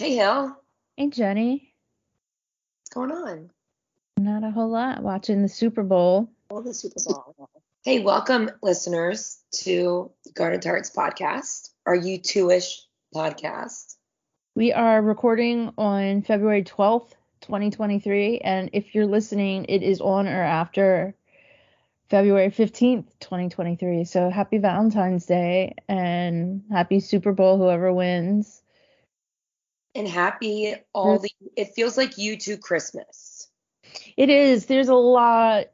Hey, Hill. Hey, Jenny. What's going on? Not a whole lot. Watching the Super Bowl. Well, the Super Bowl. Hey, welcome, listeners, to the Garden Tarts podcast, our U2ish podcast. We are recording on February 12th, 2023. And if you're listening, it is on or after February 15th, 2023. So happy Valentine's Day and happy Super Bowl, whoever wins. And happy all mm-hmm. the, it feels like U2 Christmas. It is. There's a lot,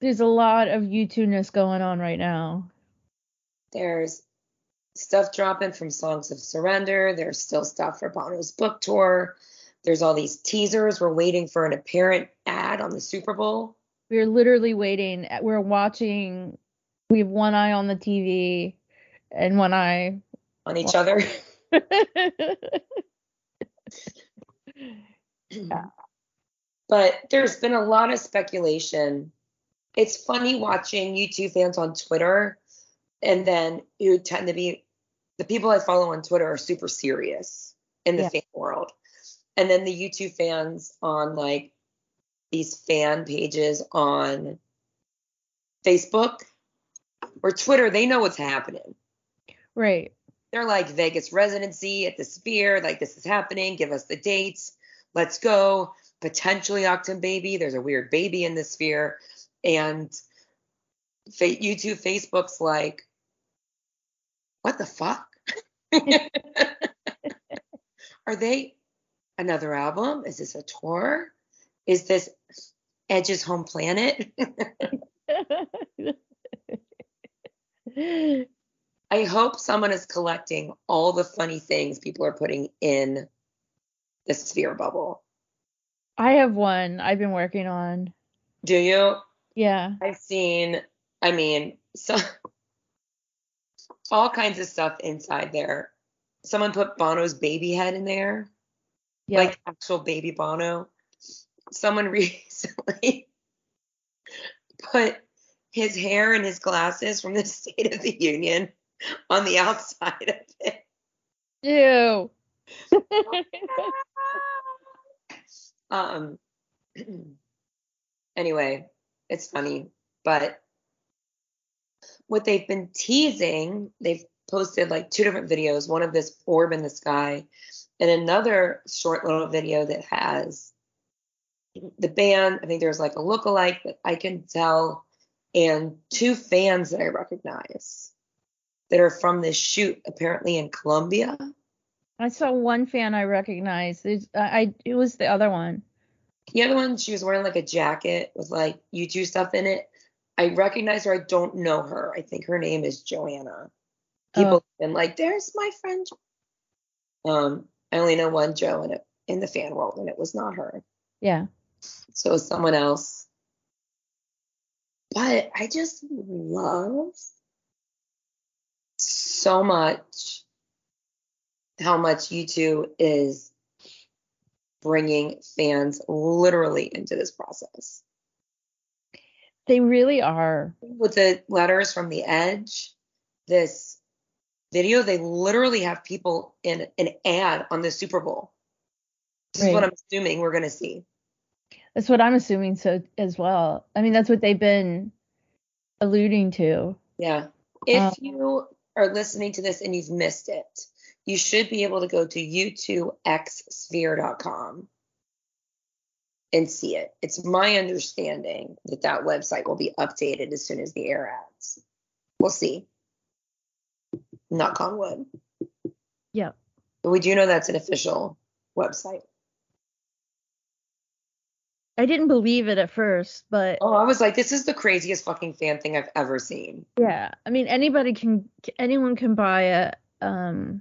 there's a lot of U2ness going on right now. There's stuff dropping from Songs of Surrender. There's still stuff for Bono's book tour. There's all these teasers. We're waiting for an apparent ad on the Super Bowl. We're literally waiting. We're watching. We have one eye on the TV and one eye on each other. yeah. But there's been a lot of speculation. It's funny watching U2 fans on Twitter, and then you tend to be the people I follow on Twitter are super serious in the yeah. fan world. And then the U2 fans on like these fan pages on Facebook or Twitter, they know what's happening. Right. They're like Vegas residency at the Sphere, like this is happening, give us the dates, let's go. Potentially Achtung Baby, there's a weird baby in the Sphere. And U2 Facebook's like, what the fuck? Are they another album? Is this a tour? Is this Edge's home planet? I hope someone is collecting all the funny things people are putting in the sphere bubble. I have one I've been working on. Do you? Yeah. I've seen, I mean, so all kinds of stuff inside there. Someone put Bono's baby head in there. Yeah. Like actual baby Bono someone recently put his hair and his glasses from the State of the Union on the outside of it. Ew. um. Anyway, it's funny, but what they've been teasing, they've posted like two different videos. One of this orb in the sky, and another short little video that has the band. I think there's like a look-alike that I can tell, and two fans that I recognize that are from this shoot apparently in Colombia. I saw one fan I recognized. There's, I it was the other one. The other one, she was wearing like a jacket with like U2 stuff in it. I recognize her. I don't know her. I think her name is Joanna. People oh. have been like, "There's my friend." Um, I only know one Joe in it in the fan world, and it was not her. Yeah. So it was someone else. But I just love so much how much U2 is bringing fans literally into this process. They really are. With the letters from the edge, this video, they literally have people in an ad on the Super Bowl. This right. is what I'm assuming we're going to see. That's what I'm assuming so as well. I mean, that's what they've been alluding to. Yeah. If um, you are listening to this and you've missed it, you should be able to go to u2xsphere.com and see it. It's my understanding that that website will be updated as soon as the air ads. We'll see. Knock on wood. Yeah. But we do know that's an official website. I didn't believe it at first, but oh, I was like, this is the craziest fucking fan thing I've ever seen. Yeah, I mean, anybody can, anyone can buy a um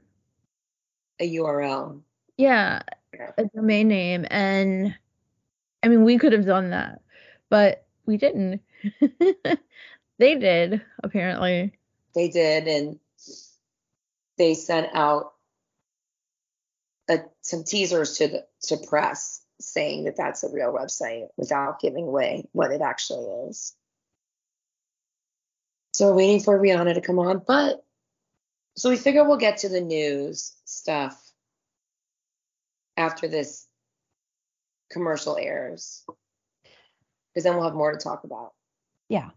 a URL. Yeah, a domain name, and I mean, we could have done that, but we didn't. they did apparently. They did, and they sent out a, some teasers to the to press saying that that's a real website without giving away what it actually is. So we're waiting for Rihanna to come on, but so we figure we'll get to the news stuff after this commercial airs. Because then we'll have more to talk about. Yeah.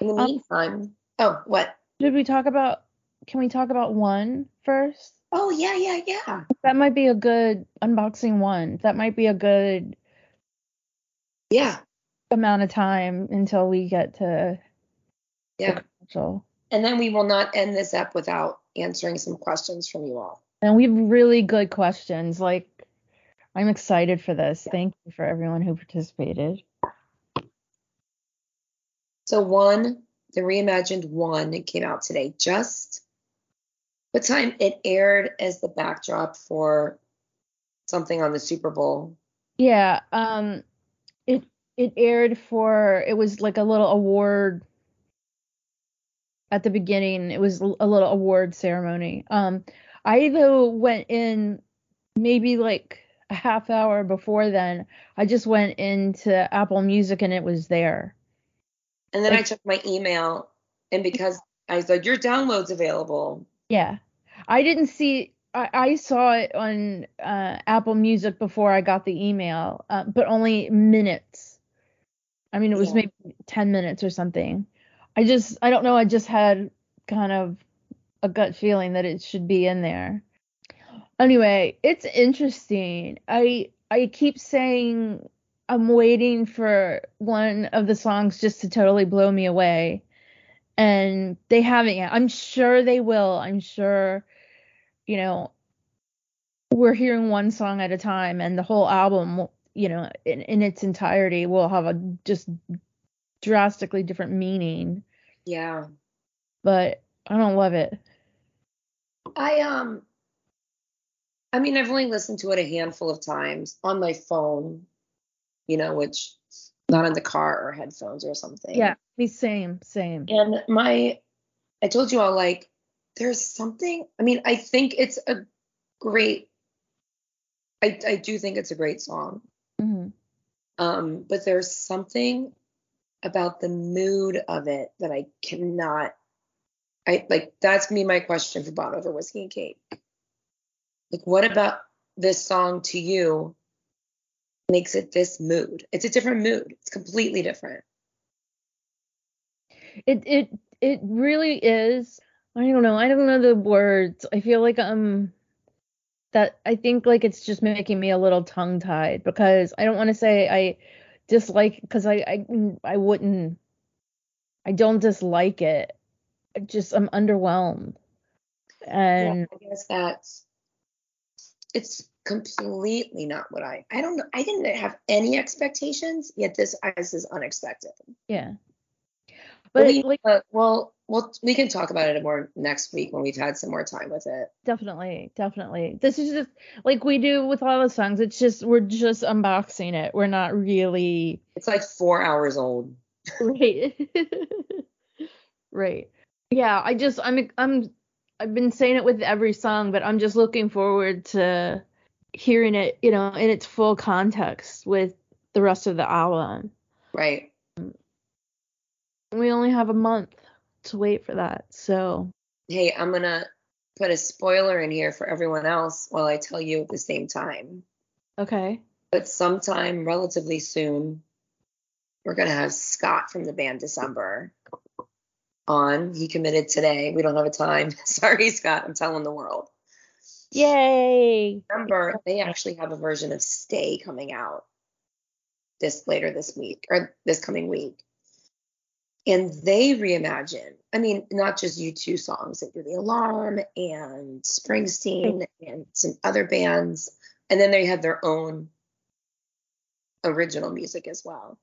In the Um, meantime, oh, what? Should we talk about? Can we talk about one first? Oh, yeah, yeah, yeah. That might be a good unboxing one. That might be a good Yeah, amount of time until we get to yeah. commercial. And then we will not end this up without answering some questions from you all. And we have really good questions. Like, I'm excited for this. Thank you for everyone who participated. So one, the reimagined one, came out today. Just what time it aired as the backdrop for something on the Super Bowl. Yeah, um, it it aired for it was like a little award at the beginning. It was a little award ceremony. Um, I though went in maybe like a half hour before then. I just went into Apple Music and it was there. And then I Like- checked my email, and because I was like, your download's available. Yeah. I didn't see I, I saw it on uh, Apple Music before I got the email, uh, but only minutes. I mean, it was Yeah. maybe 10 minutes or something. I just, I don't know. I just had kind of a gut feeling that it should be in there. Anyway, it's interesting. I I keep saying I'm waiting for one of the songs just to totally blow me away. And they haven't yet. I'm sure they will. I'm sure, you know, we're hearing one song at a time and the whole album, you know, in, in its entirety will have a just drastically different meaning. Yeah. But I don't love it. I um I mean I've only listened to it a handful of times on my phone, you know, which not in the car or headphones or something. Yeah, me same, same. And my I told you all like there's something I mean, I think it's a great I I do think it's a great song. hmm Um, but there's something about the mood of it that I cannot. I like that's be my question for Bono over whiskey and cake. Like, what about this song to you makes it this mood? It's a different mood. It's completely different. It it it really is. I don't know. I don't know the words. I feel like um that I think like it's just making me a little tongue tied because I don't want to say I dislike because I I I wouldn't I don't dislike it. I just I'm underwhelmed. And yeah, I guess that's it's completely not what I. I don't know. I didn't have any expectations, yet this this is unexpected. yeah. But we, like uh, well, well, we can talk about it more next week when we've had some more time with it. definitely, definitely. This is just like we do with all the songs. It's just we're just unboxing it. We're not really It's like four hours old. Right. right. Yeah, I just I'm I'm I've been saying it with every song, but I'm just looking forward to hearing it, you know, in its full context with the rest of the album. Right. We only have a month to wait for that. So, Hey, I'm gonna put a spoiler in here for everyone else while I tell you at the same time. okay. But sometime relatively soon, we're gonna have Scott from the band December on. He committed today. We don't have a time. Sorry, Scott. I'm telling the world. Yay. Remember, they actually have a version of Stay coming out this later this week or this coming week. And they reimagine, I mean, not just U2 songs, they do The Alarm and Springsteen and some other bands. And then they have their own original music as well.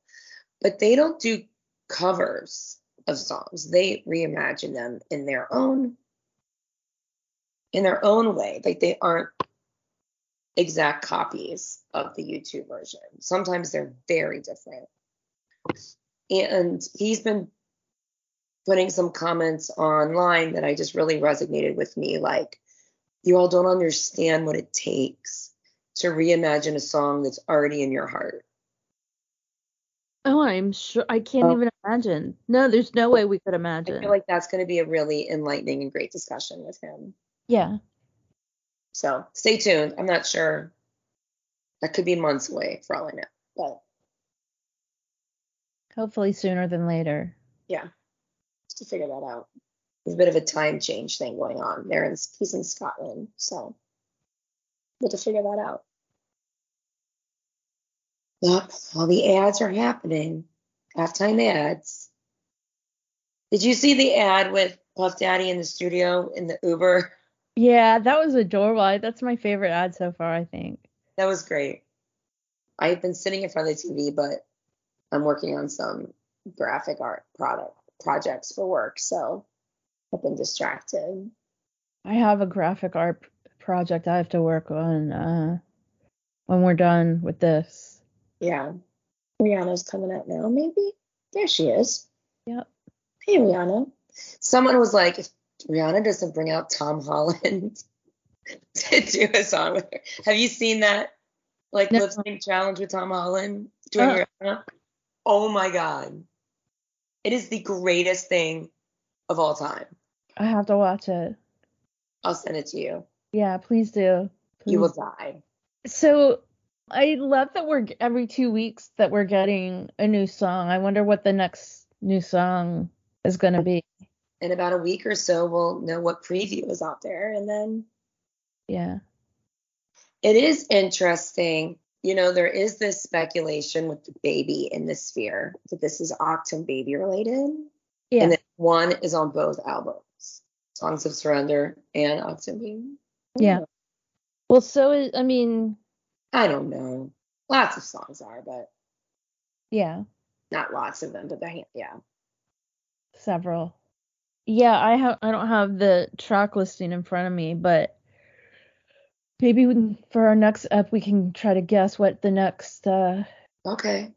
But they don't do covers of songs. They reimagine them in their own in their own way. Like they aren't exact copies of the U2 version. Sometimes they're very different. And he's been putting some comments online that I just really resonated with me. Like, you all don't understand what it takes to reimagine a song that's already in your heart. Oh, I'm sure I can't Oh. even imagine. No, there's no way we could imagine. I feel like that's going to be a really enlightening and great discussion with him. Yeah. So stay tuned. I'm not sure. That could be months away for all I know. But Hopefully sooner than later. yeah, just to figure that out. There's a bit of a time change thing going on. There in he's in Scotland, so we'll have to figure that out. Yep, all the ads are happening. Halftime ads. Did you see the ad with Puff Daddy in the studio in the Uber? Yeah, that was adorable. That's my favorite ad so far, I think. That was great. I've been sitting in front of the TV, but I'm working on some graphic art product projects for work, so I've been distracted. I have a graphic art project I have to work on uh, when we're done with this. Yeah. Rihanna's coming out now, maybe? There she is. Yep. Hey, Rihanna. Someone was like, if Rihanna doesn't bring out Tom Holland to do a song with her. Have you seen that? Like No. lip sync challenge with Tom Holland doing Uh. Rihanna? Oh my God. It is the greatest thing of all time. I have to watch it. I'll send it to you. Yeah, please do. You will die. So I love that we're every two weeks that we're getting a new song. I wonder what the next new song is gonna be. In about a week or so, we'll know what preview is out there. And then Yeah. it is interesting. You know, there is this speculation with the baby in the sphere that this is Achtung Baby related. Yeah. And that one is on both albums Songs of Surrender and Achtung Baby. Yeah. Well, so is, I mean, I don't know. Lots of songs are, but yeah, not lots of them. But they, yeah. several. Yeah, I have I don't have the track listing in front of me, but maybe we- for our next up we can try to guess what the next uh Okay.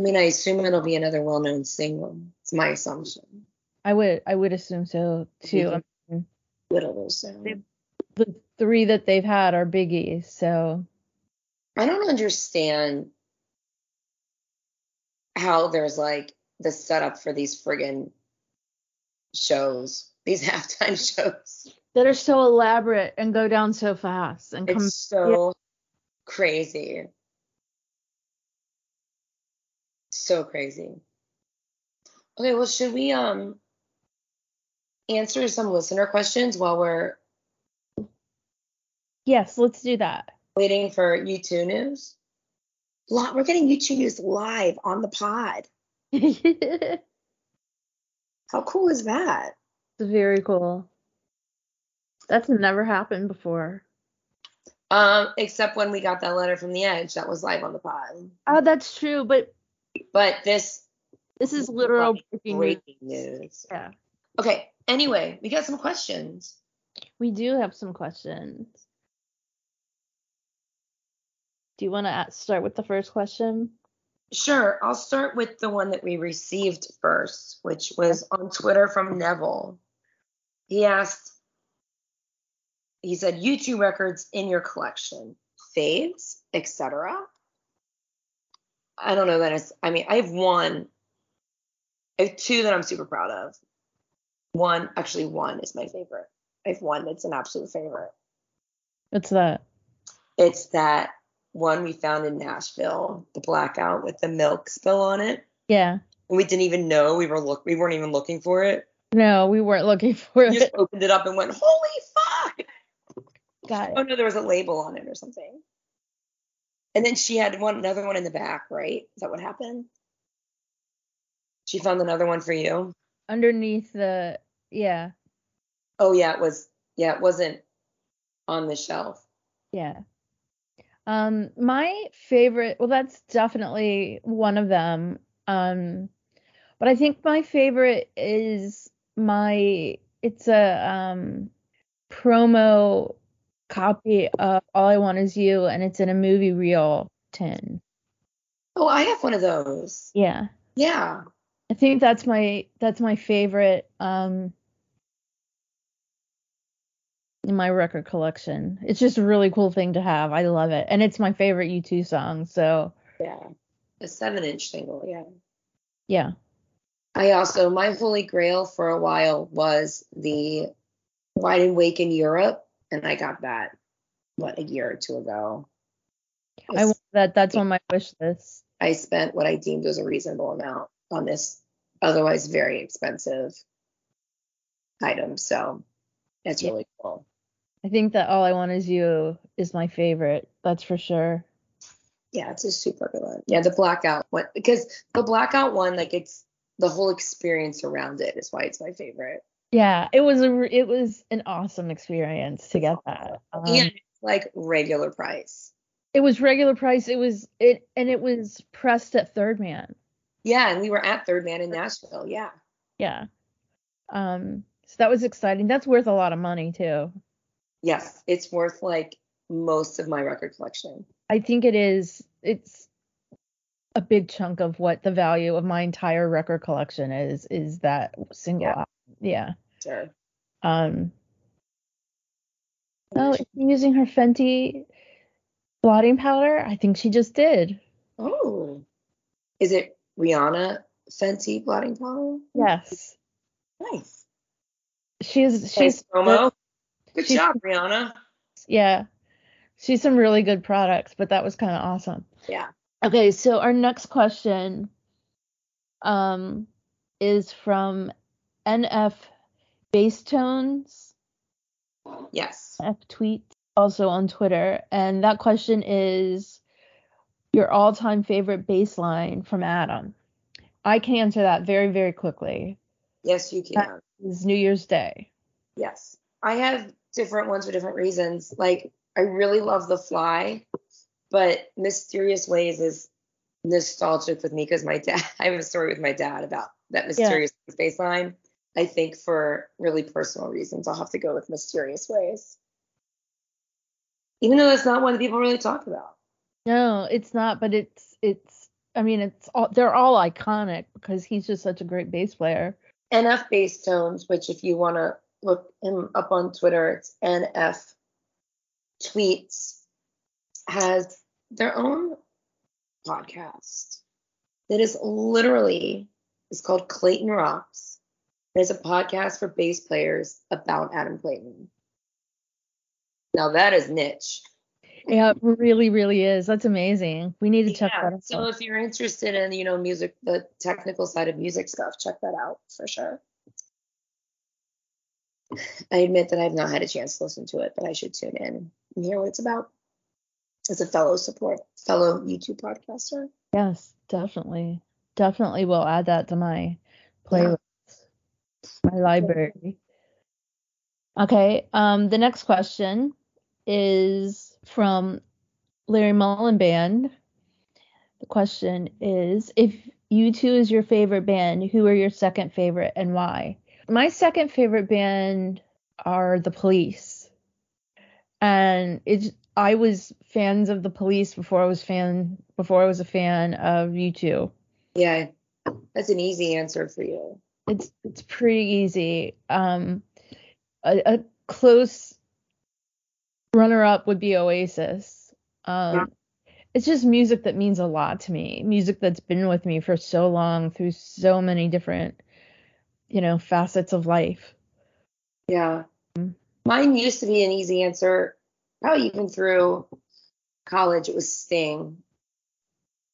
I mean, I assume it'll be another well known single. It's my assumption. I would I would assume so too. Mhm. I mean, Little will sound. They- the three that they've had are biggies, so I don't understand how there's like the setup for these friggin' shows, these halftime shows. that are so elaborate and go down so fast and come It's so crazy. So crazy. Okay, well, should we um answer some listener questions while we're Yes, let's do that. waiting for U2 news? We're getting U2 news live on the pod. it's How cool is that? It's very cool. That's never happened before. Um, except when we got that letter from the Edge, that was live on the pod. Oh, that's true, but But this this is literal breaking news. breaking news. Yeah. Okay. Anyway, we got some questions. We do have some questions. Do you want to start with the first question? Sure. I'll start with the one that we received first, which was on Twitter from Neville. He asked, he said, U2 records in your collection, faves, etc. I don't know that it's, I mean, I have one, I have two that I'm super proud of. One, actually, one is my favorite. I have one that's an absolute favorite. What's that? It's that one we found in Nashville, the blackout with the milk spill on it. Yeah. And we didn't even know we were look we weren't even looking for it. No, we weren't looking for it. We just opened it up and went, Holy fuck! Got it. Oh no, there was a label on it or something. And then she had one another one in the back, right? Is that what happened? She found another one for you. Underneath the yeah, Oh yeah, it was yeah, it wasn't on the shelf. yeah. Um, my favorite, well, that's definitely one of them. Um, but I think my favorite is my, it's a um promo copy of All I Want Is You, and it's in a movie reel tin. Oh, I have one of those. Yeah. Yeah. I think that's my that's my favorite um in my record collection. It's just a really cool thing to have. I love it. And it's my favorite U2 song. So, Yeah. A seven inch single, yeah. yeah. I also my holy grail for a while was the Wide Awake in Europe, and I got that what a year or two ago. I want that. That's on my wish list. I spent what I deemed was a reasonable amount on this otherwise very expensive item. So it's Yeah. really cool. I think that All I Want Is You is my favorite. That's for sure. Yeah, it's a super good one. Yeah, the blackout one because the blackout one, like it's the whole experience around it is why it's my favorite. Yeah, it was a it was an awesome experience to get that. Um, and like regular price. it was regular price. It was it and it was pressed at Third Man. Yeah, and we were at Third Man in Nashville. Yeah. Yeah. Um. So that was exciting. That's worth a lot of money too. Yes, it's worth like most of my record collection. I think it is. It's a big chunk of what the value of my entire record collection is. Is that single? Yeah. album. Yeah. Sure. Um. Oh, using her Fenty blotting powder? I think she just did. Oh. Is it Rihanna Fenty blotting powder? Yes. Nice. She's she's promo. Good she's- job, Rihanna. yeah. She's some really good products, but that was kind of awesome. Yeah. Okay, so our next question um is from NF Bass Tones Yes. F tweet also on Twitter, and that question is your all-time favorite bass line from Adam. I can answer that very very quickly. Yes, you can. It's New Year's Day. Yes. I have different ones for different reasons. Like I really love The Fly, but Mysterious Ways is nostalgic with me because my dad I have a story with my dad about that mysterious space line. I think for really personal reasons, I'll have to go with Mysterious Ways. Even though that's not one that people really talk about. No, it's not, but it's it's I mean it's all they're all iconic because he's just such a great bass player. NF Bass Tones, which if you want to look him up on Twitter, it's NF Tweets, has their own podcast that is literally it's called Clayton Rocks. It's a podcast for bass players about Adam Clayton. Now that is niche. Yeah, it really, really is. That's amazing. We need to check Yeah, that out. So if you're interested in, you know, music, the technical side of music stuff, check that out for sure. I admit that I've not had a chance to listen to it, but I should tune in and hear what it's about. As a fellow support, fellow U2 podcaster. Yes, definitely. Definitely will add that to my playlist, my library. Okay, um, the next question is from Larry Mullen Band. The question is if U2 is your favorite band, who are your second favorite and why? My second favorite band are The Police. And it's I was fans of The Police before I was fan before I was a fan of U2. Yeah, that's an easy answer for you. It's it's pretty easy. Um a, a close runner up would be Oasis. Um Yeah. it's just music that means a lot to me. Music that's been with me for so long through so many different you know facets of life. Yeah. Mm-hmm. Mine used to be an easy answer, probably even through college. It was Sting.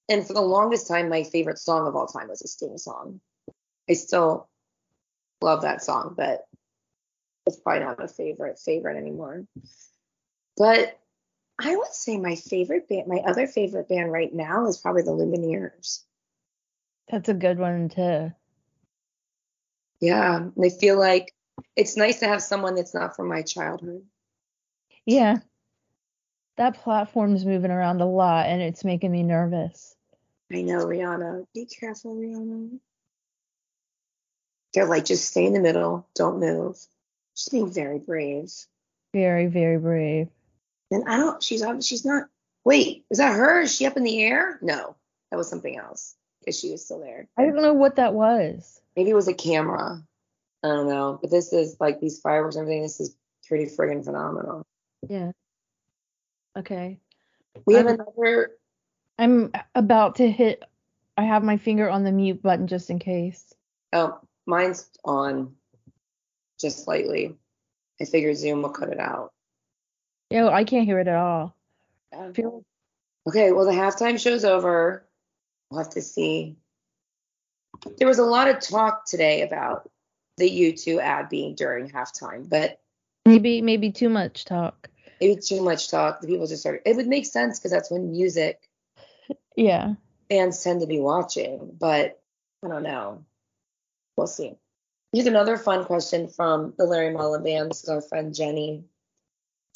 And for the longest time, my favorite song of all time was a Sting song. I still love that song, but it's probably not a favorite favorite anymore. But I would say my favorite band, my other favorite band right now is probably the Lumineers. That's a good one to Yeah, and I feel like it's nice to have someone that's not from my childhood. Yeah. That platform's moving around a lot and it's making me nervous. I know, Rihanna. Be careful, Rihanna. They're like, just stay in the middle, don't move. She's being very brave. Very, very brave. And I don't, she's she's not. Wait, is that her? Is she up in the air? No, that was something else because she was still there. I don't know what that was. Maybe it was a camera. I don't know. But this is like these fireworks and everything. This is pretty friggin' phenomenal. Yeah. Okay. We have Um, another. I'm about to hit I have my finger on the mute button just in case. Oh, mine's on just slightly. I figured Zoom will cut it out. Yeah, I can't hear it at all. Okay, well the halftime show's over. We'll have to see. There was a lot of talk today about the U2 ad being during halftime, but Maybe maybe too much talk. maybe too much talk. The people just started. It would make sense because that's when music Yeah. fans tend to be watching, but I don't know. We'll see. Here's another fun question from the Larry Mullen band. This is our friend Jenny.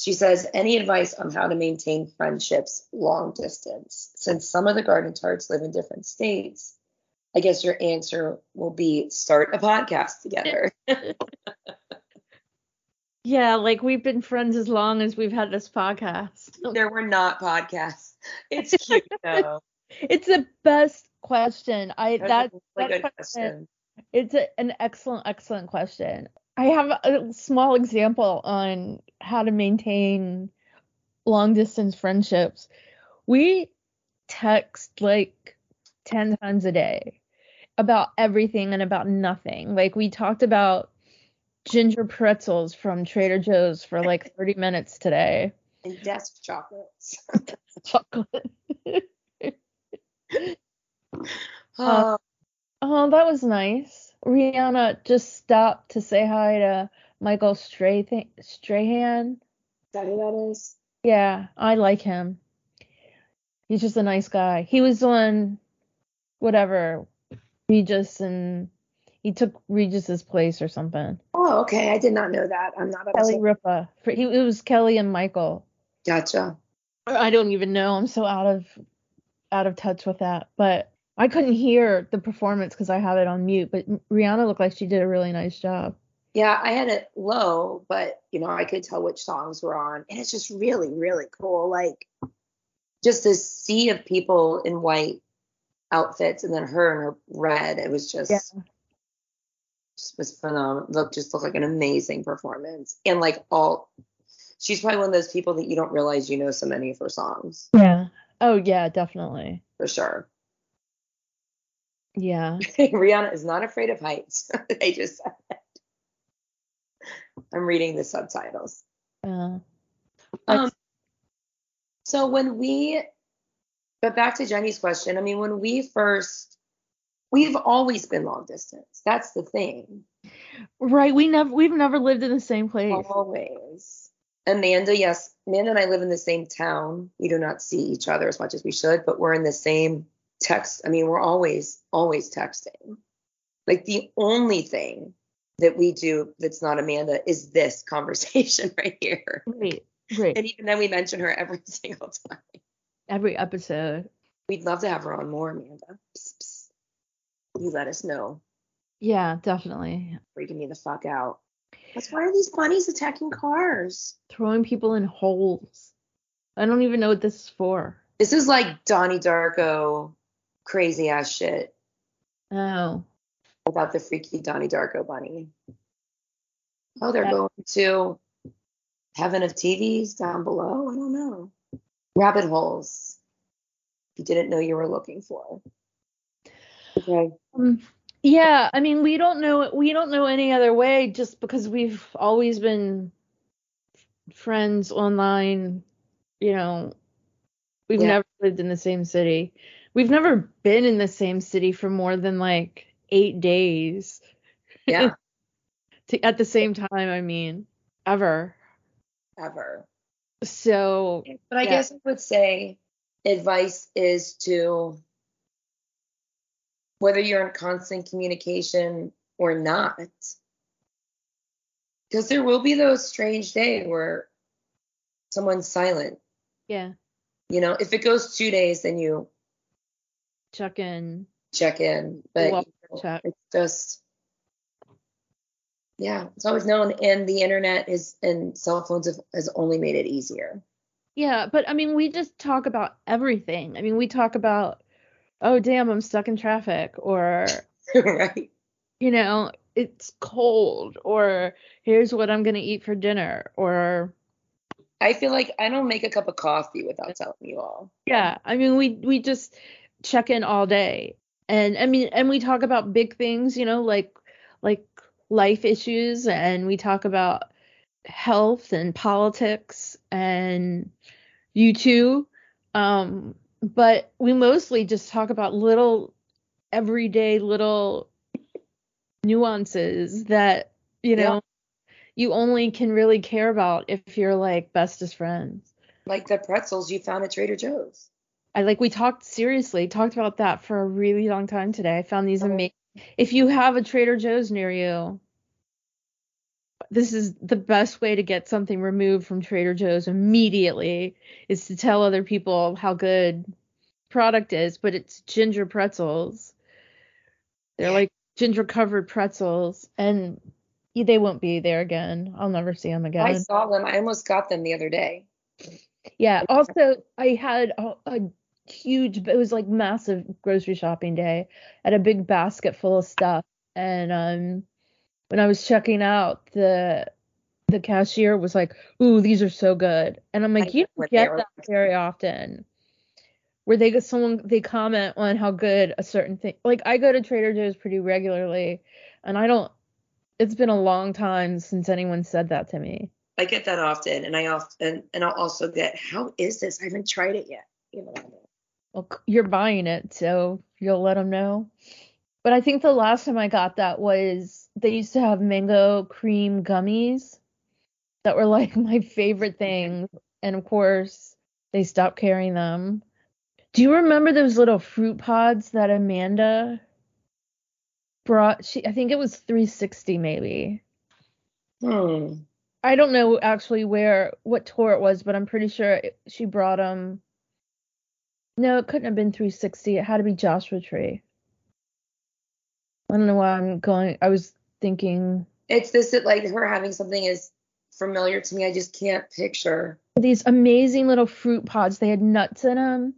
She says, any advice on how to maintain friendships long distance? Since some of the Garden Tarts live in different states, I guess your answer will be start a podcast together. Yeah, like we've been friends as long as we've had this podcast. there were not podcasts. It's cute though. It's the best question. I That's that a really that good question- question. It's a, an excellent, excellent question. I have a small example on how to maintain long distance friendships. We text like 10 times a day about everything and about nothing. Like we talked about ginger pretzels from Trader Joe's for like 30 minutes today. And desk chocolates. Chocolate. Oh, Oh, that was nice. Rihanna just stopped to say hi to Michael Strahan. Strahan. is that who that is? Yeah, I like him. He's just a nice guy. He was on whatever Regis and he took Regis's place or something. Oh, okay. I did not know that. I'm not Kelly Ripa. He, it was Kelly and Michael. Gotcha. I don't even know. I'm so out of out of touch with that. But I couldn't hear the performance because I have it on mute. But Rihanna looked like she did a really nice job. Yeah, I had it low, but you know, I could tell which songs were on. And it's just really, really cool. Like just this sea of people in white outfits and then her in her red. It was just Yeah. just was phenomenal. Look, just looked like an amazing performance. And like all she's probably one of those people that you don't realize you know so many of her songs. Yeah. Oh yeah, definitely. For sure. Yeah. Rihanna is not afraid of heights. they just said it. I'm reading the subtitles. Uh, Um, so when we, but back to Jenny's question, I mean, when we first, we've always been long distance. That's the thing. right. We never we've never lived in the same place. Always. Amanda, yes, Amanda and I live in the same town. We do not see each other as much as we should, but we're in the same text. I mean, we're always, always texting. Like the only thing that we do that's not Amanda is this conversation right here. Great. Great. And even then, we mention her every single time. Every episode. We'd love to have her on more, Amanda. Psst, psst. You let us know. Yeah, definitely. Freaking me the fuck out. That's why are these bunnies attacking cars? Throwing people in holes. I don't even know what this is for. This is like Donnie Darko crazy ass shit Oh. about the freaky Donnie Darko bunny. Oh, they're going to Heaven of TVs down below? I don't know. Rabbit holes. You didn't know you were looking for. Okay. Um, yeah, I mean, we don't know we don't know any other way just because we've always been friends online, you know. We've Yeah. never lived in the same city. We've never been in the same city for more than like 8 days. Yeah. To, at the same time, I mean, ever. Ever. So, But I Yeah. guess I would say advice is to whether you're in constant communication or not. Because there will be those strange days where someone's silent. yeah, You know, if it goes two days, then you check in. check in. But Well, you know, check. it's just yeah, it's always known and the internet is and cell phones have, has only made it easier. Yeah, but I mean, we just talk about everything. I mean, we talk about, oh, damn, I'm stuck in traffic, or, right. you know, it's cold, or here's what I'm going to eat for dinner, or, I feel like I don't make a cup of coffee without telling you all. yeah, I mean, we we just check in all day. And I mean, and we talk about big things, you know, like like life issues, and we talk about health and politics and U2. Um, but we mostly just talk about little everyday little nuances that, you know, yeah. you only can really care about if you're like bestest friends. Like the pretzels you found at Trader Joe's. I like we talked seriously, talked about that for a really long time today. I found these oh. amazing. If you have a Trader Joe's near you, this is the best way to get something removed from Trader Joe's immediately is to tell other people how good product is, but it's ginger pretzels. They're like ginger covered pretzels and they won't be there again. I'll never see them again. I saw them. I almost got them the other day. Yeah. Also, I had a, a huge, it was like massive grocery shopping day. I had a big basket full of stuff. And um, when I was checking out, the the cashier was like, "Ooh, these are so good," and I'm like, "You don't get that very often." Where they get someone they comment on how good a certain thing. Like I go to Trader Joe's pretty regularly, and I don't. It's been a long time since anyone said that to me. I get that often, and I often and I'll also get, "How is this? I haven't tried it yet." You know. Well, you're buying it, so you'll let them know. But I think the last time I got that was they used to have mango cream gummies that were like my favorite thing. And of course, they stopped carrying them. Do you remember those little fruit pods that Amanda brought? She, I think it was 360 maybe. Hmm. I don't know actually where what tour it was, but I'm pretty sure it, she brought them. No, it couldn't have been 360. It had to be Joshua Tree. I don't know why I'm going. I was thinking it's this that like her having something is familiar to me. I just can't picture these amazing little fruit pods. They had nuts in them.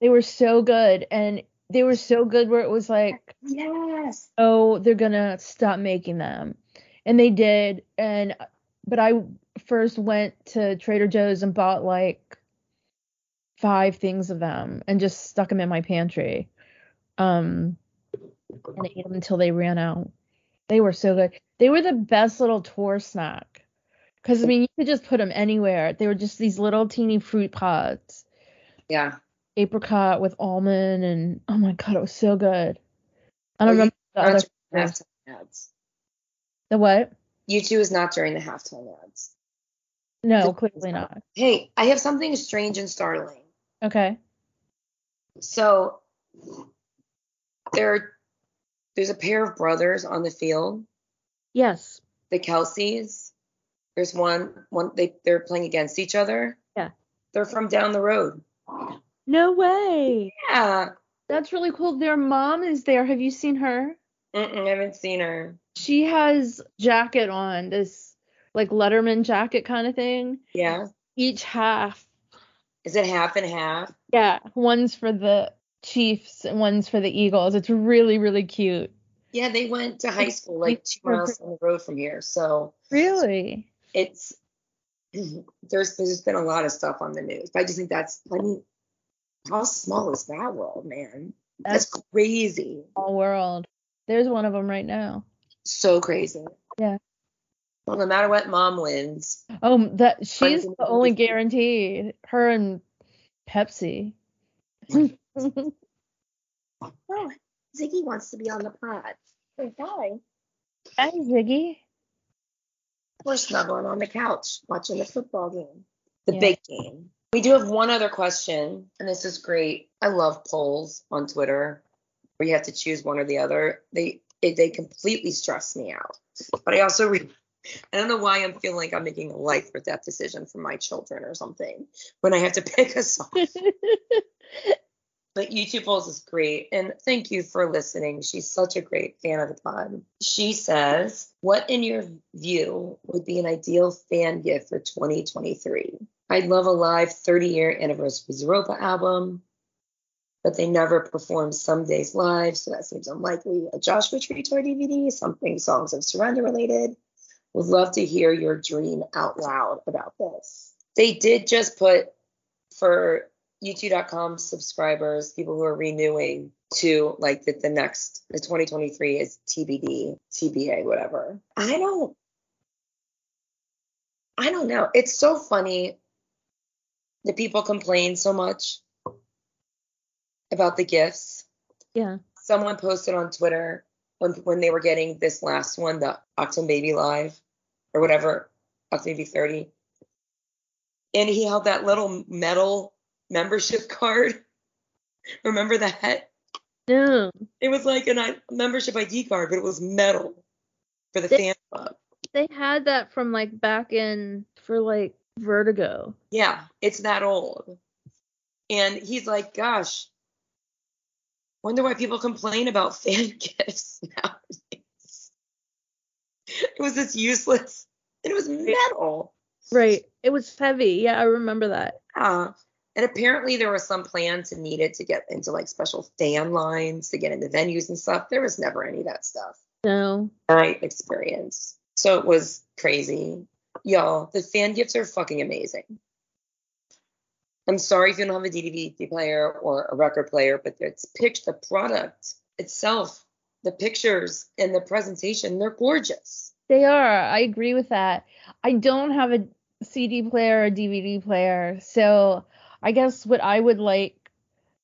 They were so good, and they were so good where it was like, yes, oh, they're gonna stop making them, and they did. And but I first went to Trader Joe's and bought like five things of them and just stuck them in my pantry. Um, and ate them until they ran out. They were so good. They were the best little tour snack. Because I mean, you could just put them anywhere. They were just these little teeny fruit pods. Yeah. Apricot with almond and oh my god, it was so good. I don't remember the other halftime ads. The what? U2 is not during the halftime ads. No, clearly not. Hey, I have something strange and startling. Okay. So there there's a pair of brothers on the field. Yes. The Kelces. There's one one they they're playing against each other. Yeah. They're from down the road. No way. Yeah. That's really cool. Their mom is there. Have you seen her? Mm-mm, I haven't seen her. She has jacket on, this like Letterman jacket kind of thing. Yeah. Each half. Is it half and half? Yeah. One's for the Chiefs and one's for the Eagles. It's really, really cute. Yeah, they went to high school like two miles down the road from here. So really, it's there's there's been a lot of stuff on the news. But I just think that's I mean, how small is that world, man? That's, that's crazy. Small world. There's one of them right now. So crazy. Yeah. Well, no matter what mom wins. Oh, that she's the only guarantee. Her and Pepsi. oh, Ziggy wants to be on the pod. Say hi. Hi, Ziggy. We're snuggling on the couch watching the football game, the yeah. big game. We do have one other question, and this is great. I love polls on Twitter where you have to choose one or the other. They they completely stress me out. But I also re- I don't know why I'm feeling like I'm making a life or death decision for my children or something when I have to pick a song. But U2 Polls is great. And thank you for listening. She's such a great fan of the pod. She says, What in your view would be an ideal fan gift for 2023? I'd love a live 30 year anniversary Zooropa album, but they never perform some days live, so that seems unlikely. A Joshua Tree Tour DVD, something Songs of Surrender related. Would love to hear your dream out loud about this. They did just put for U2.com subscribers, people who are renewing to like the, the next, the 2023 is TBD, TBA, whatever. I don't, I don't know. It's so funny that people complain so much about the gifts. Yeah. Someone posted on Twitter when when they were getting this last one, the Achtung Baby Live or whatever, Achtung Baby 30. And he held that little metal membership card. Remember that? No. It was like a membership ID card, but it was metal for the They- fan club. They had that from like back in for like Vertigo. Yeah, it's that old. And he's like, gosh, wonder why people complain about fan gifts nowadays. It was this useless, it was metal. Right. It was heavy. Yeah, I remember that. Yeah. And apparently there was some plan to need it to get into like special fan lines to get into venues and stuff. There was never any of that stuff. No. My experience. So it was crazy. Y'all, the fan gifts are fucking amazing. I'm sorry if you don't have a DVD player or a record player, but it's pitch the product itself, the pictures and the presentation, they're gorgeous. They are. I agree with that. I don't have a CD player or DVD player, so I guess what I would like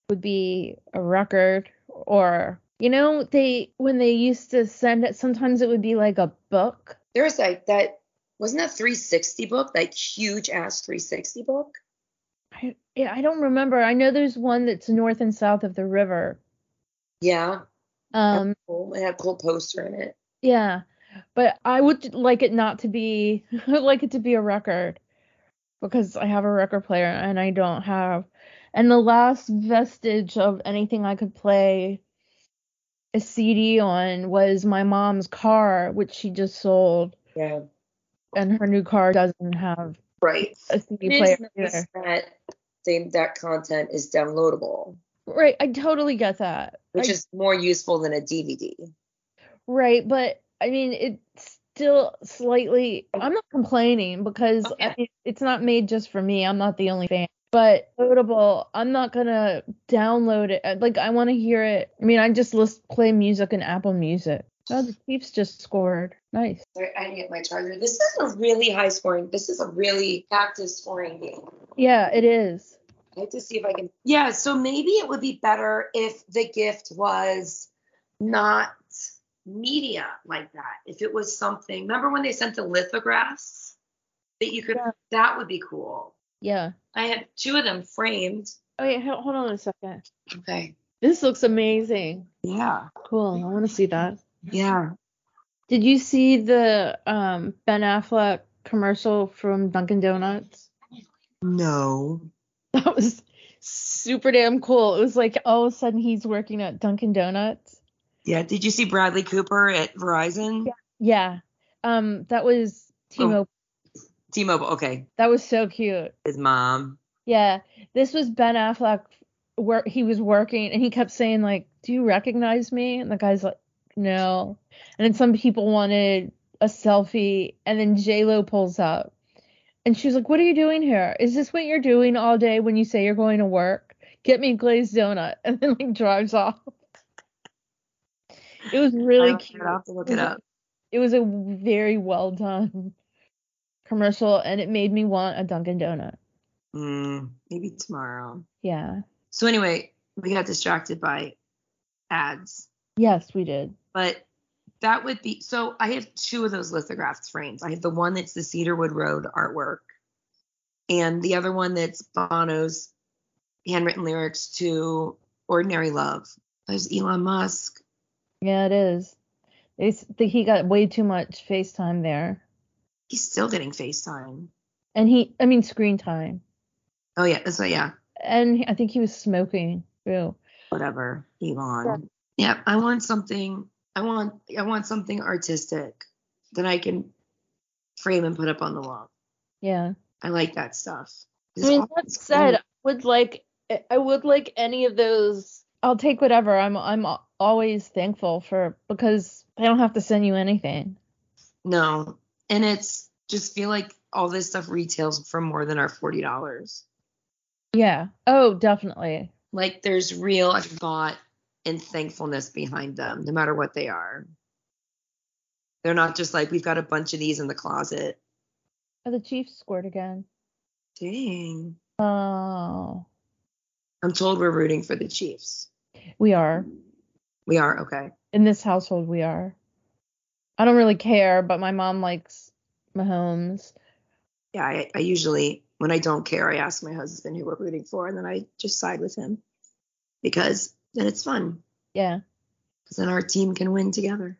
would be a record or you know they when they used to send it sometimes it would be like a book. There's like that wasn't that 360 book, that huge ass 360 book? I yeah, I don't remember. I know there's one that's north and south of the river. Yeah. Um Cool. It had a cool poster in it. yeah. But I would like it not to be I like it to be a record because I have a record player and I don't have and the last vestige of anything I could play a CD on was my mom's car, which she just sold, Yeah. and her new car doesn't have Right. a CD player nice that they, that content is downloadable, Right, I totally get that. which I- is more useful than a DVD. Right, but I mean, it's still slightly. I'm not complaining because Oh, yeah. I mean, it's not made just for me. I'm not the only fan. But notable, I'm not gonna download it. Uh, Like, I want to hear it. I mean, I just list play music in Apple Music. Oh, the Chiefs just scored. Nice. Sorry, I didn't get my charger. This is a really high scoring. This is a really active scoring game. Yeah, it is. I have to see if I can. Yeah, so maybe it would be better if the gift was not media like that. If it was something. Remember when they sent the lithographs that you could? Yeah. That would be cool. Yeah. I had two of them framed. Oh, yeah. hold on a second. Okay. This looks amazing. Yeah. Cool. I want to see that. Yeah. Did you see the um, Ben Affleck commercial from Dunkin' Donuts? No. That was super damn cool. It was like all of a sudden he's working at Dunkin' Donuts. Yeah. Did you see Bradley Cooper at Verizon? Yeah. Um, that was T-Mobile. T-Mobile. Okay. That was so cute. His mom. Yeah. This was Ben Affleck where he was working and he kept saying like, "Do you recognize me?" And the guy's like, "No." And then some people wanted a selfie and then J-Lo pulls up. And she was like, "What are you doing here? Is this what you're doing all day when you say you're going to work? Get me a glazed donut." And then like drives off. It was really I'll- cute. Have to look it up. It was a very well done commercial and it made me want a Dunkin' Donut. Mm, maybe tomorrow. Yeah. So anyway, we got distracted by ads, Yes, we did. but that would be so. I have two of those lithographs frames. I have the one that's the Cedarwood Road artwork, and the other one that's Bono's handwritten lyrics to "Ordinary Love." There's Elon Musk. Yeah, it is. They s- think he got way too much FaceTime there. He's still getting FaceTime. And he, I mean, screen time. Oh yeah, so yeah, And he- I think he was smoking too. whatever. Elon. Yeah, I want something. I want. I want something artistic that I can frame and put up on the wall. Yeah. I like that stuff. I mean, that said, I would like, I would like any of those. I'll take whatever. I'm, I'm always thankful for because they don't have to send you anything. no, and it's just feel like all this stuff retails for more than our forty dollars. Yeah. Oh, definitely. Like there's real thought and thankfulness behind them, no matter what they are. They're not just like we've got a bunch of these in the closet. Oh, the Chiefs scored again. Dang. Oh, I'm told we're rooting for the Chiefs. we are. We are okay. In this household, we are. I don't really care, but my mom likes Mahomes. Yeah, I, I usually when I don't care, I ask my husband who we're rooting for, and then I just side with him because then it's fun. Yeah. Because then our team can win together.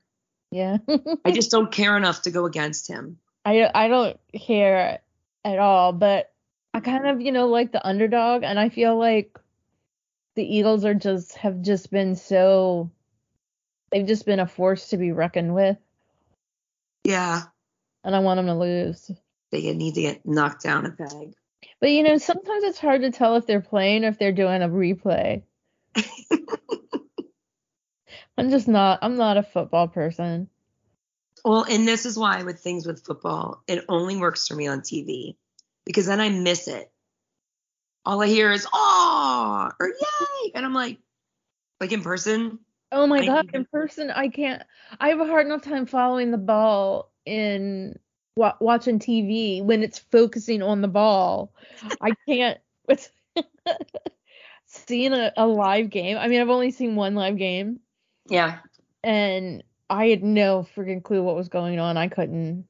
Yeah. I just don't care enough to go against him. I I don't care at all, but I kind of, you know, like the underdog and I feel like the Eagles are just have just been so they've just been a force to be reckoned with Yeah, and I want them to lose. they need to get knocked down a peg. But you know, sometimes it's hard to tell if they're playing or if they're doing a replay. I'm just not I'm not a football person. Well, and this is why with things with football, it only works for me on TV because then I miss it. All I hear is "oh" or "yay," and I'm like, like in person. Oh my I god, in person I can't. I have a hard enough time following the ball in wa- watching TV when it's focusing on the ball. I can't. It's seeing a, a live game. I mean, I've only seen one live game, Yeah, and I had no freaking clue what was going on. I couldn't.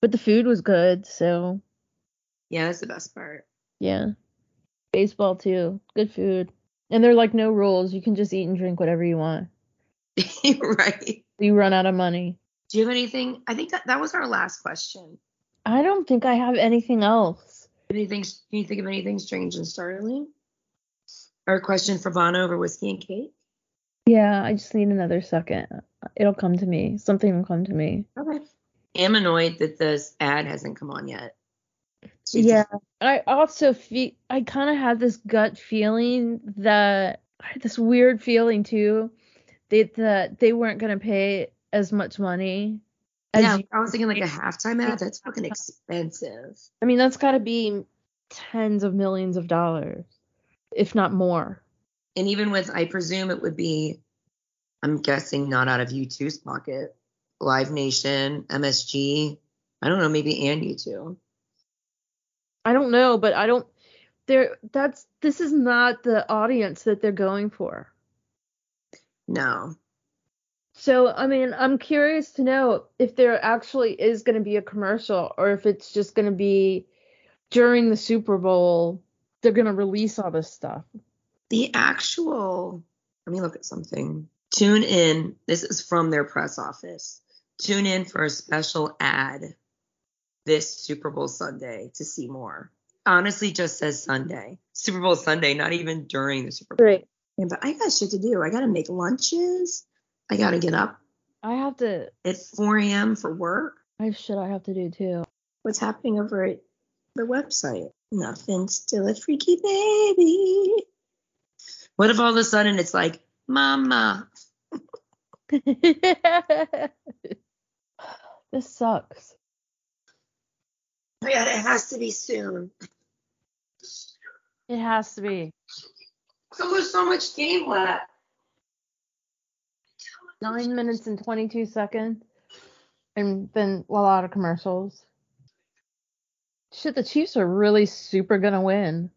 But the food was good, so yeah, that's the best part. yeah. Baseball too, good food, and there are like no rules. You can just eat and drink whatever you want. right. You run out of money. Do you have anything? I think that that was our last question. I don't think I have anything else. Anything? Can you think of anything strange and startling? Or a question for Bono over whiskey and cake? Yeah, I just need another second. It'll come to me. Something will come to me. Okay. I'm annoyed that this ad hasn't come on yet. Yeah. I also feel I kind of had this gut feeling that I had this weird feeling too that that they weren't gonna pay as much money. As Yeah, you- I was thinking like a halftime ad. That's fucking expensive. I mean that's got to be tens of millions of dollars, if not more. And even with, I presume it would be, I'm guessing not out of U2's pocket. Live Nation, MSG. I don't know, maybe and U2. I don't know, but I don't. There. That's this is not the audience that they're going for. No. So, I mean, I'm curious to know if there actually is going to be a commercial or if it's just going to be during the Super Bowl, they're going to release all this stuff. The actual, let me look at something. Tune in. This is from their press office. Tune in for a special ad this Super Bowl Sunday to see more. Honestly, just says Sunday. Super Bowl Sunday, not even during the Super Bowl. Right. Yeah, but I got shit to do. I got to make lunches. I got to get up I have to, at 4 a.m. for work. I have shit I have to do too. What's happening over at the website? Nothing, still a freaky baby. What if all of a sudden it's like, Mama? this sucks. Oh God, it has to be soon. It has to be. So there's so much game left. Nine minutes and 22 seconds. And then a lot of commercials. Shit, the Chiefs are really super to win.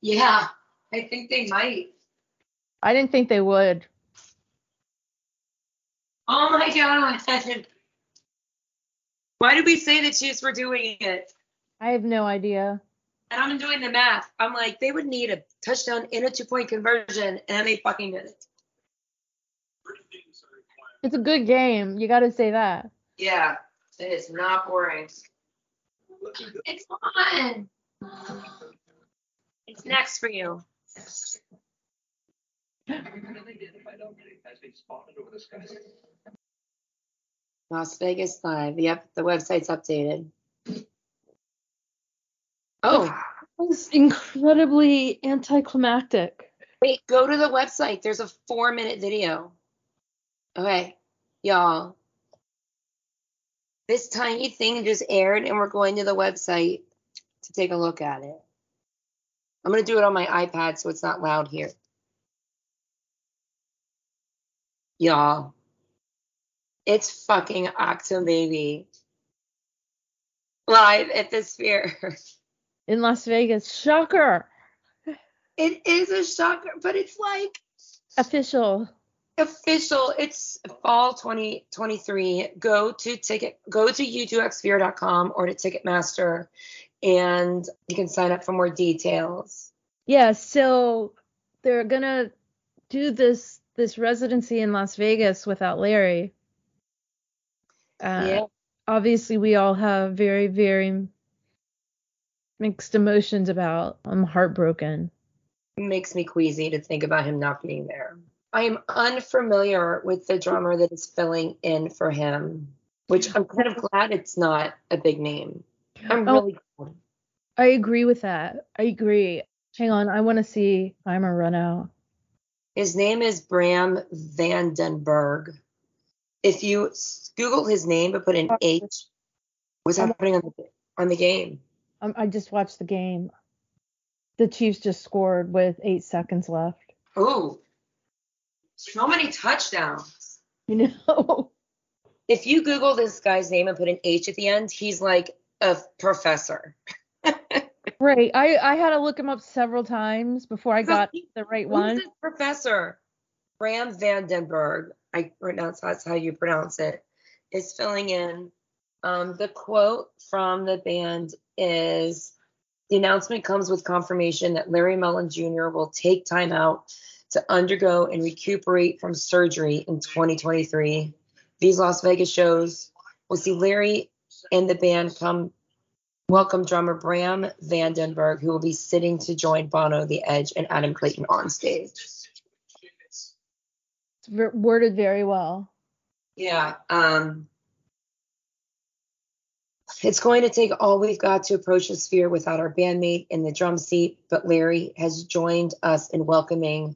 Yeah, I think they might. I didn't think they would. Oh my God. Why did we say the Chiefs were doing it? I have no idea. And I'm doing the math. I'm like, they would need a touchdown in a two point conversion, and they fucking did it. It's a good game. You got to say that. Yeah, it is not boring. It's on. It's next for you. Las Vegas Live. Yep, the website's updated. Oh, It was incredibly anticlimactic. wait, go to the website. There's a four minute video. Okay, y'all. This tiny thing just aired, and we're going to the website to take a look at it. I'm going to do it on my iPad so it's not loud here. Y'all, it's fucking Achtung Baby. live at the Sphere. in Las Vegas. Shocker. It is a shocker, but it's like Official. Official. It's fall 2023. Go to ticket. Go to u2xsphere.com or to Ticketmaster, and you can sign up for more details. Yeah, so they're gonna do this this residency in Las Vegas without Larry. Uh, yeah. Obviously, we all have very very mixed emotions about. I'm heartbroken. makes me queasy to think about him not being there. I am unfamiliar with the drummer that is filling in for him, which I'm kind of glad it's not a big name. I'm Oh. really glad. I agree with that. I agree. Hang on, I want to see I'm a run out. His name is Bram van den Berg. If you Google his name but put an H, what's happening on the on the game? Um, I just watched the game. The Chiefs just scored with eight seconds left. Ooh, so many touchdowns. You know. If you Google this guy's name and put an H at the end, he's like a professor. Right. I I had to look him up several times before I got the right Who's one. this professor? Bram van den Berg, I pronounce that's how you pronounce it, is filling in. Um, the quote from the band is the announcement comes with confirmation that Larry Mullen Jr. will take time out to undergo and recuperate from surgery in 2023. These Las Vegas shows will see Larry and the band come welcome drummer Bram van den Berg, who will be sitting to join Bono, The Edge, and Adam Clayton on stage. It's worded very well. Yeah. Um, it's going to take all we've got to approach the sphere without our bandmate in the drum seat, but Larry has joined us in welcoming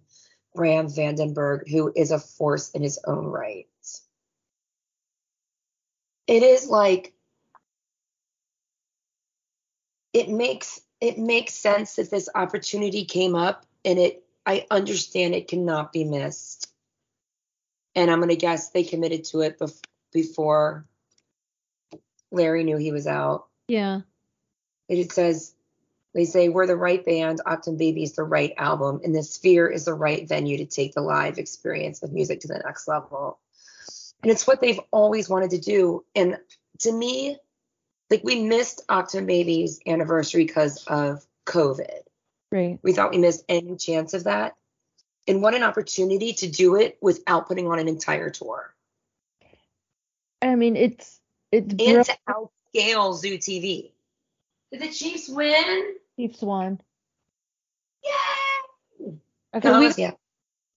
Bram van den Berg, who is a force in his own right. It is like it makes it makes sense that this opportunity came up and it I understand it cannot be missed and I'm gonna guess they committed to it bef- before Larry knew he was out. Yeah. It says they say we're the right band, Achtung Baby is the right album, and the Sphere is the right venue to take the live experience of music to the next level. And it's what they've always wanted to do. And to me, like we missed Achtung Baby's anniversary because of COVID. Right. We thought we missed any chance of that. And what an opportunity to do it without putting on an entire tour. I mean, it's it's and brilliant. to outscale Zoo TV. Did the Chiefs win? Chiefs won. Yay! Okay, we, yeah.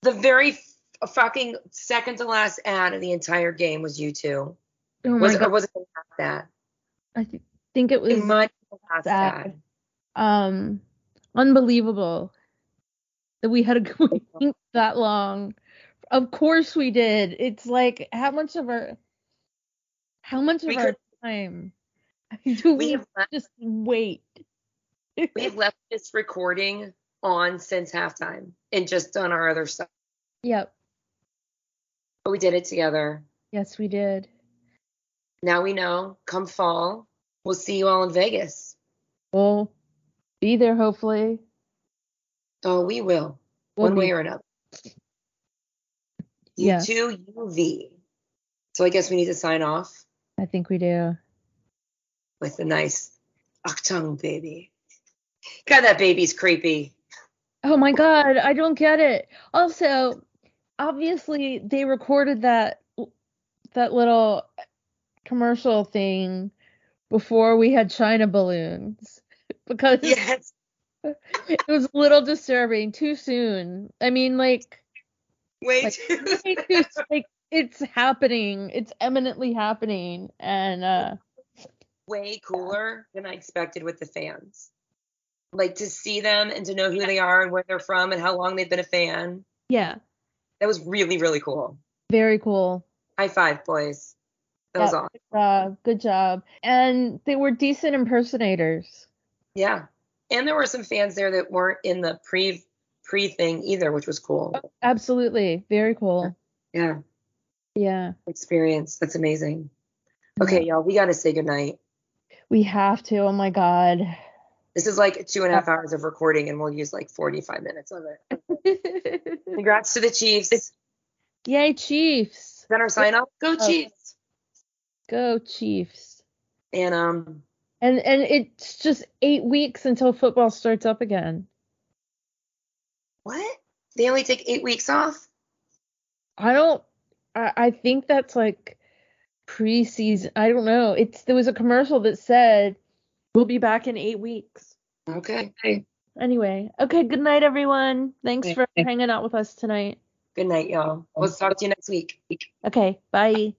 The very f- fucking second to last ad of the entire game was you two. oh my Was it, or was it the last? I th- think it was It might last ad. um unbelievable that we had to wait that long. Of course we did. It's like how much of our how much of We our could- time do We we have left, just wait? we have left this recording on since halftime and just done our other stuff. Yep. But we did it together. Yes, we did. Now we know. Come fall, we'll see you all in Vegas. We'll be there hopefully. Oh, we will. We'll one be- way or another. Yeah. U2 UV. So I guess we need to sign off I think we do. With a nice Achtung baby. God, that baby's creepy. Oh my god, I don't get it. Also, obviously they recorded that that little commercial thing before we had China balloons because Yes. it was a little disturbing too soon. I mean, like, Way Like, too. like it's happening. It's eminently happening, and uh, way cooler than I expected with the fans. Like to see them and to know who they are and where they're from and how long they've been a fan. yeah, That was really, really cool. very cool. High five, boys. That was Yeah. awesome. Uh, good job. And they were decent impersonators. Yeah. And there were some fans there that weren't in the pre pre thing either, which was cool. Absolutely, very cool. Yeah. Yeah. Experience. That's amazing. Okay, y'all, we gotta say goodnight. We have to. Oh my god. This is like two and a half hours of recording, and we'll use like 45 minutes of it. Congrats to the Chiefs. Yay, Chiefs. Then our sign off. Go Oh. Chiefs. Go Chiefs. And um, And and it's just eight weeks until football starts up again. what? They only take eight weeks off? I don't. I, I think that's like preseason. I don't know. It's there was a commercial that said we'll be back in eight weeks. Okay. Anyway, okay. Good night, everyone. Thanks Okay. for hanging out with us tonight. Good night, y'all. We'll talk to you next week. Okay, bye.